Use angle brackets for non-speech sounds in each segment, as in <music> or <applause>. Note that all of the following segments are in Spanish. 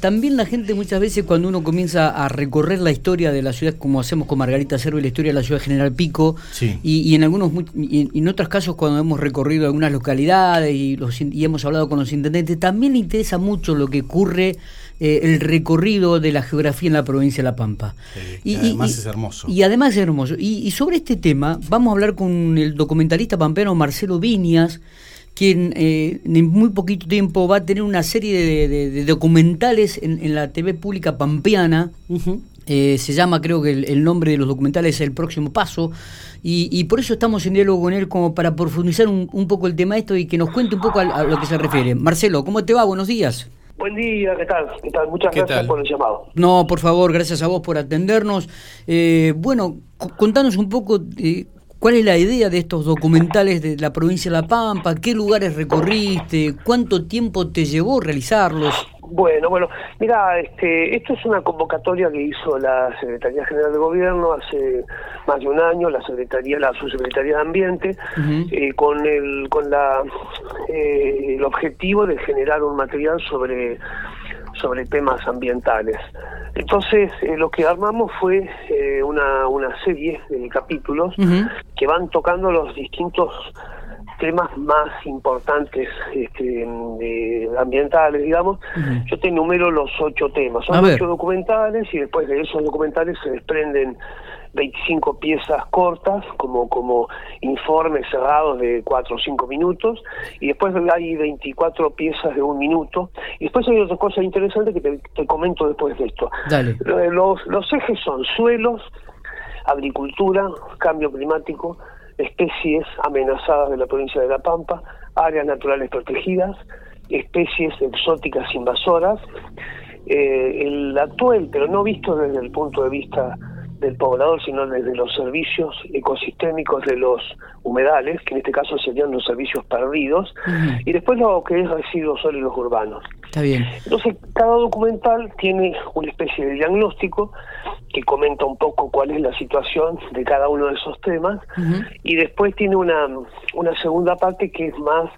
también la gente muchas veces cuando uno comienza a recorrer la historia de la ciudad, como hacemos con Margarita Cerve, la historia de la ciudad General Pico, y, en algunos y en otros casos cuando hemos recorrido algunas localidades y, los, y hemos hablado con los intendentes, también le interesa mucho lo que ocurre eh, el recorrido de la geografía en la provincia de La Pampa. y, además es hermoso. Y además es hermoso. Y, sobre este tema vamos a hablar con el documentalista pampero Marcelo Viñas, quien eh, en muy poquito tiempo va a tener una serie de, documentales en, la TV pública pampeana. Eh, se llama, creo que el, nombre de los documentales es El Próximo Paso. Y, por eso estamos en diálogo con él, como para profundizar un, poco el tema esto y que nos cuente un poco a lo que se refiere. Marcelo, ¿cómo te va? Buenos días. Buen día, ¿qué tal? ¿Qué tal? Muchas gracias por el llamado. No, por favor, gracias a vos por atendernos. Eh, bueno, contanos un poco eh, cuál es la idea de estos documentales de la provincia de La Pampa, qué lugares recorriste, cuánto tiempo te llevó realizarlos. Bueno, bueno, mira, este, esto es una convocatoria que hizo la Secretaría General de Gobierno hace más de un año, la Secretaría, la Subsecretaría de Ambiente, eh, con el, con la, eh, el objetivo de generar un material sobre sobre temas ambientales. Entonces, eh, lo que armamos fue una, una serie de capítulos que van tocando los distintos temas más importantes este, ambientales, digamos, yo te enumero los ocho temas. Son ocho documentales y después de esos documentales se desprenden 25 piezas cortas, como, como informes cerrados de cuatro o cinco minutos, y después hay 24 piezas de un minuto, y después hay otra cosa interesante que te, comento después de esto. Los, los ejes son suelos, agricultura, cambio climático, especies amenazadas de la provincia de La Pampa, áreas naturales protegidas, especies exóticas invasoras, eh, el actual, pero no visto desde el punto de vista del poblador, sino desde los servicios ecosistémicos de los humedales, que en este caso serían los servicios perdidos, y después lo que es residuos sólidos urbanos. Está bien. Entonces, cada documental tiene una especie de diagnóstico que comenta un poco cuál es la situación de cada uno de esos temas, y después tiene una, una segunda parte que es más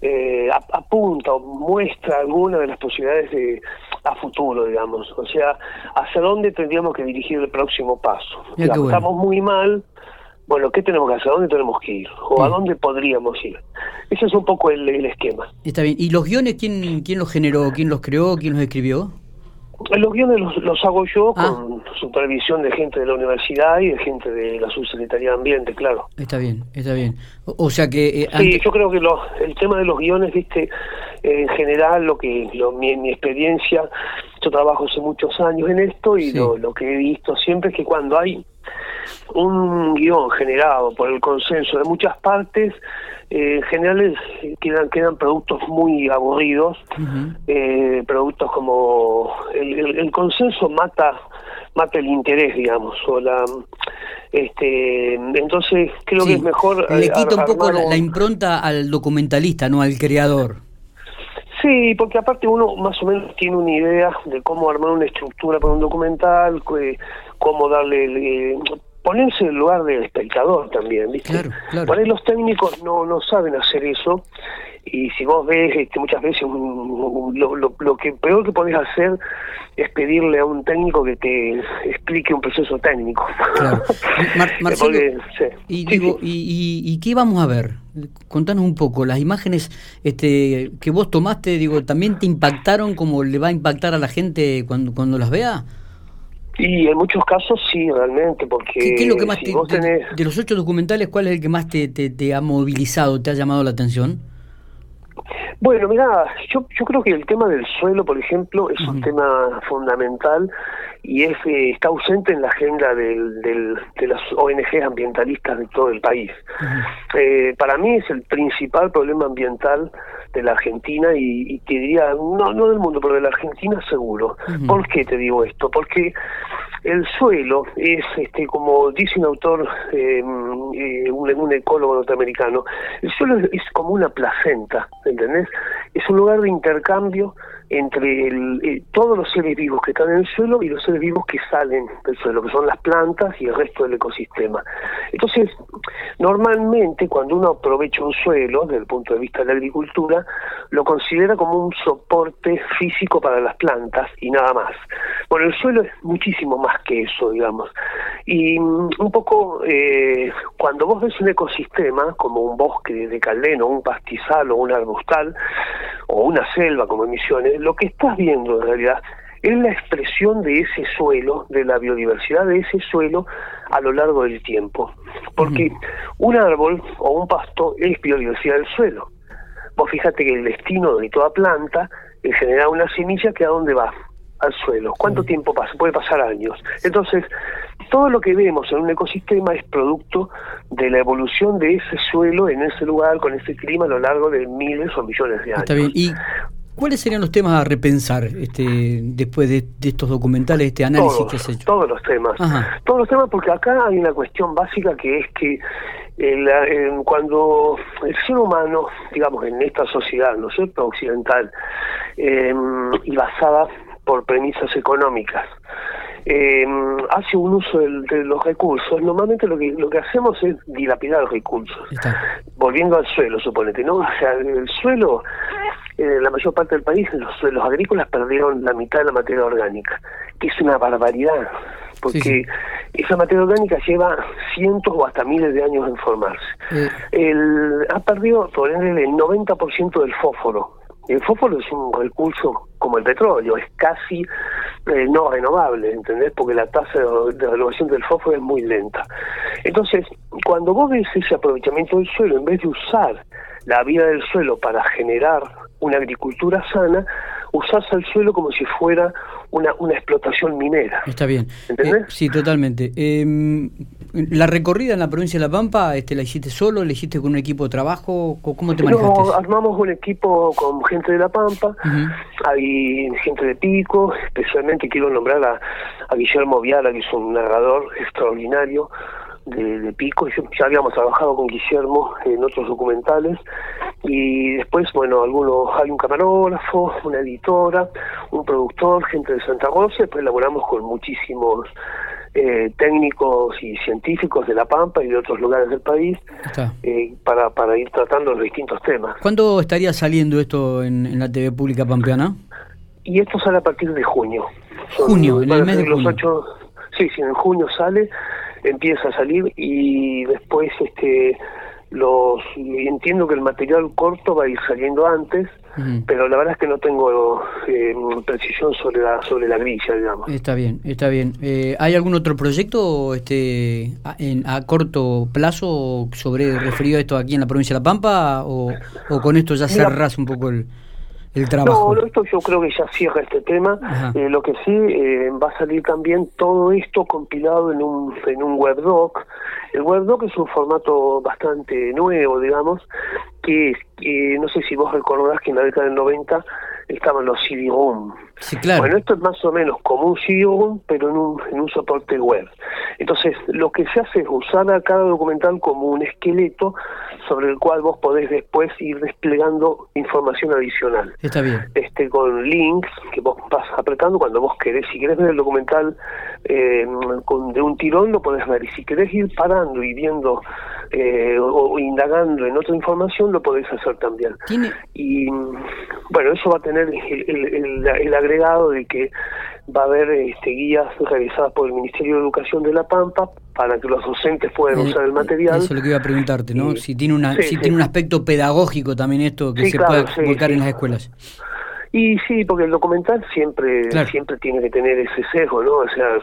eh, apunta o muestra alguna de las posibilidades de a futuro, digamos. O sea, hacia dónde tendríamos que dirigir el próximo paso. Estamos muy mal. Bueno, ¿qué tenemos que hacer? ¿A dónde tenemos que ir? ¿O a dónde podríamos ir? Ese es un poco el, el esquema. Está bien. ¿Y los guiones quién, quién los generó? ¿Quién los creó? ¿Quién los escribió? Los guiones los, hago yo ah. con supervisión de gente de la universidad y de gente de la subsecretaría de Ambiente, claro. Está bien, está bien. O, sea que... Eh, sí, yo creo que el tema de los guiones, viste, en general, lo que lo, mi, mi, experiencia, yo trabajo hace muchos años en esto y lo, lo que he visto siempre es que cuando hay un guion generado por el consenso de muchas partes, eh, en general quedan, quedan productos muy aburridos, eh, productos como el, consenso mata mata el interés, digamos, o la, este, entonces creo que es mejor... Le quita un poco la, impronta al documentalista, no al creador. Sí, porque aparte uno más o menos tiene una idea de cómo armar una estructura para un documental, cómo darle, ponerse en el lugar del espectador también, ¿viste? Claro, claro. Por ahí los técnicos no, no saben hacer eso y si vos ves este, muchas veces lo, lo, que peor que podés hacer es pedirle a un técnico que te explique un proceso técnico. Claro. <laughs> Marcelo, y, digo, Y, y, qué vamos a ver? Contanos un poco, las imágenes este, que vos tomaste, digo, ¿también te impactaron como le va a impactar a la gente cuando, cuando las vea? Y en muchos casos sí, realmente, porque ¿Qué, lo que más de, los ocho documentales, ¿cuál es el que más te, te, ha movilizado, te ha llamado la atención? Bueno, mira, yo, yo creo que el tema del suelo, por ejemplo, es un tema fundamental y es eh, está ausente en la agenda del, del, de las ONG ambientalistas de todo el país. eh, para mí es el principal problema ambiental de la Argentina y, te diría, no, no del mundo, pero de la Argentina seguro. ¿Por qué te digo esto? Porque el suelo es, este, como dice un autor, eh, eh, un, ecólogo norteamericano, el suelo es, como una placenta, ¿entendés? Es un lugar de intercambio entre el, todos los seres vivos que están en el suelo y los seres vivos que salen del suelo, que son las plantas y el resto del ecosistema. Entonces, normalmente cuando uno aprovecha un suelo, desde el punto de vista de la agricultura, lo considera como un soporte físico para las plantas y nada más. Bueno, el suelo es muchísimo más que eso, digamos. Y mm, un poco, eh, cuando vos ves un ecosistema, como un bosque de caldeno, un pastizal o un arbustal, o una selva como en Misiones, lo que estás viendo en realidad es la expresión de ese suelo, de la biodiversidad de ese suelo a lo largo del tiempo. Porque un árbol o un pasto es biodiversidad del suelo. Vos fíjate que el destino de toda planta es generar una semilla que a dónde va, al suelo. ¿Cuánto tiempo pasa? Puede pasar años. Entonces, todo lo que vemos en un ecosistema es producto de la evolución de ese suelo en ese lugar, con ese clima a lo largo de miles o millones de años. Está bien. ¿Y cuáles serían los temas a repensar este, después de, estos documentales, este análisis que has hecho? Todos los temas. Todos los temas, porque acá hay una cuestión básica que es que cuando el ser humano, digamos, en esta sociedad, ¿no es cierto?, occidental, em, y basada por premisas económicas, eh, hace un uso de los recursos, normalmente lo que lo que hacemos es dilapidar los recursos, volviendo al suelo, suponete, ¿no? O sea, el suelo, en la mayor parte del país, los suelos agrícolas perdieron la mitad de la materia orgánica, que es una barbaridad, porque esa materia orgánica lleva cientos o hasta miles de años en formarse. El, ha perdido, por ejemplo, el 90% del fósforo, el fósforo es un recurso como el petróleo, es casi eh, no renovable, ¿entendés? Porque la tasa de, renovación del fósforo es muy lenta. Entonces, cuando vos ves ese aprovechamiento del suelo, en vez de usar la vida del suelo para generar una agricultura sana, usás al suelo como si fuera una, una explotación minera. Está bien. ¿Entendés? Eh, sí, totalmente. Em, la recorrida en la provincia de La Pampa, este, ¿la hiciste solo? ¿La hiciste con un equipo de trabajo? ¿Cómo te manejaste? No, armamos un equipo con gente de La Pampa, hay gente de Pico, especialmente quiero nombrar a, a Guillermo Viala, que es un narrador extraordinario, de, Pico, ya habíamos trabajado con Guillermo en otros documentales, y después, bueno, algunos, hay un camarógrafo, una editora, un productor, gente de Santa Rosa, después elaboramos con muchísimos eh, técnicos y científicos de La Pampa y de otros lugares del país eh, para, para ir tratando los distintos temas. ¿Cuándo estaría saliendo esto en, la TV pública pampeana? Y esto sale a partir de junio. junio, en el mes de junio. sí, sí, en junio sale empieza a salir y después este los entiendo que el material corto va a ir saliendo antes pero la verdad es que no tengo eh, precisión sobre la sobre la grilla digamos. Está bien está bien. Eh, hay algún otro proyecto este a, en, a corto plazo sobre referido a esto aquí en la provincia de la Pampa o, o con esto ya cerrás un poco el no, esto yo creo que ya cierra este tema. Eh, lo que sí, eh, va a salir también todo esto compilado en un, en un webdoc. El webdoc es un formato bastante nuevo, digamos, que, no sé si vos recordás que en la década del 90 estaban los CD-ROM. Bueno, esto es más o menos como un CD-ROM, pero en un, en un soporte web. Entonces, lo que se hace es usar a cada documental como un esqueleto sobre el cual vos podés después ir desplegando información adicional. Está bien. Este, con links que vos vas apretando cuando vos querés. Si querés ver el documental eh, con, de un tirón, lo podés ver. Y si querés ir parando y viendo eh, o, indagando en otra información, lo podés hacer también. Y bueno, eso va a tener el, el, agregado de que va a haber este, guías realizadas por el Ministerio de Educación de La Pampa para que los docentes puedan usar el material. Eso es lo que iba a preguntarte, ¿no? si tiene una si tiene un aspecto pedagógico también esto que se pueda volcar en las escuelas. Y sí, porque el documental siempre siempre tiene que tener ese sesgo, ¿no? O sea,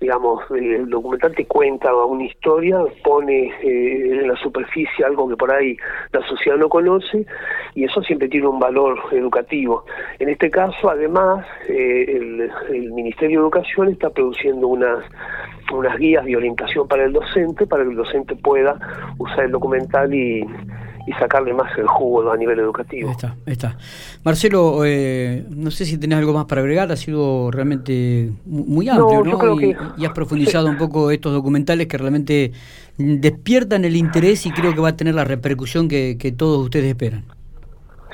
digamos, el documental te cuenta una historia, pone eh, en la superficie algo que por ahí la sociedad no conoce y eso siempre tiene un valor educativo. En este caso, además, eh, el, el Ministerio de Educación está produciendo unas unas guías de orientación para el docente, para que el docente pueda usar el documental y y sacarle más el jugo a nivel educativo. Está, está. Marcelo, eh, no sé si tenés algo más para agregar, ha sido realmente muy amplio, ¿no? y, has profundizado un poco estos documentales que realmente despiertan el interés y creo que va a tener la repercusión que, que todos ustedes esperan.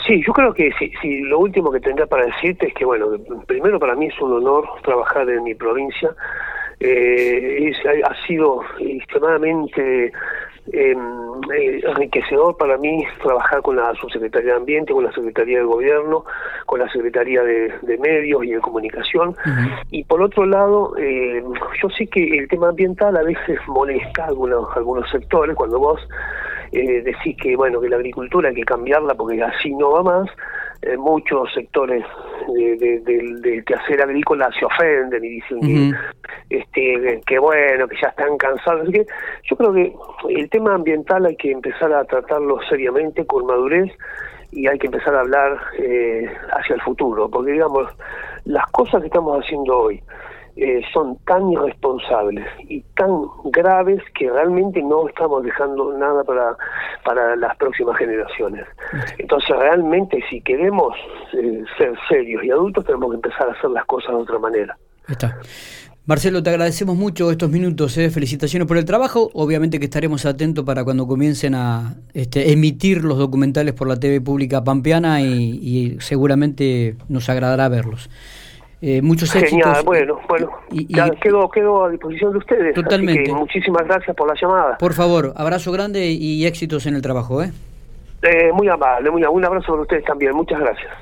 Sí, yo creo que sí, lo último que tendría para decirte es que, bueno, primero para mí es un honor trabajar en mi provincia. Eh, ha sido extremadamente em, eh, enriquecedor para mí trabajar con la Subsecretaría de Ambiente, con la Secretaría de Gobierno, con la Secretaría de, Medios y de Comunicación. Y por otro lado, eh, yo sé que el tema ambiental a veces molesta a algunos, algunos sectores cuando vos eh, decís que bueno que la agricultura hay que cambiarla porque así no va más eh, muchos sectores de, de, hacer agrícola se ofenden y dicen que, este, que bueno, que ya están cansados. Así que yo creo que el tema ambiental hay que empezar a tratarlo seriamente, con madurez, y hay que empezar a hablar eh, hacia el futuro, porque digamos, las cosas que estamos haciendo hoy, eh, son tan irresponsables y tan graves que realmente no estamos dejando nada para, para las próximas generaciones. Entonces realmente si queremos eh, ser serios y adultos tenemos que empezar a hacer las cosas de otra manera. Está. Marcelo, te agradecemos mucho estos minutos, eh. felicitaciones por el trabajo, obviamente que estaremos atentos para cuando comiencen a este, emitir los documentales por la TV pública pampeana y seguramente nos agradará verlos. Eh, muchos Genial, bueno, bueno, y, ya quedo, quedo a disposición de ustedes. Totalmente. muchísimas gracias por la llamada. Por favor, abrazo grande y éxitos en el trabajo. ¿eh? Eh, muy amable, muy amable. Un abrazo para ustedes también. Muchas gracias.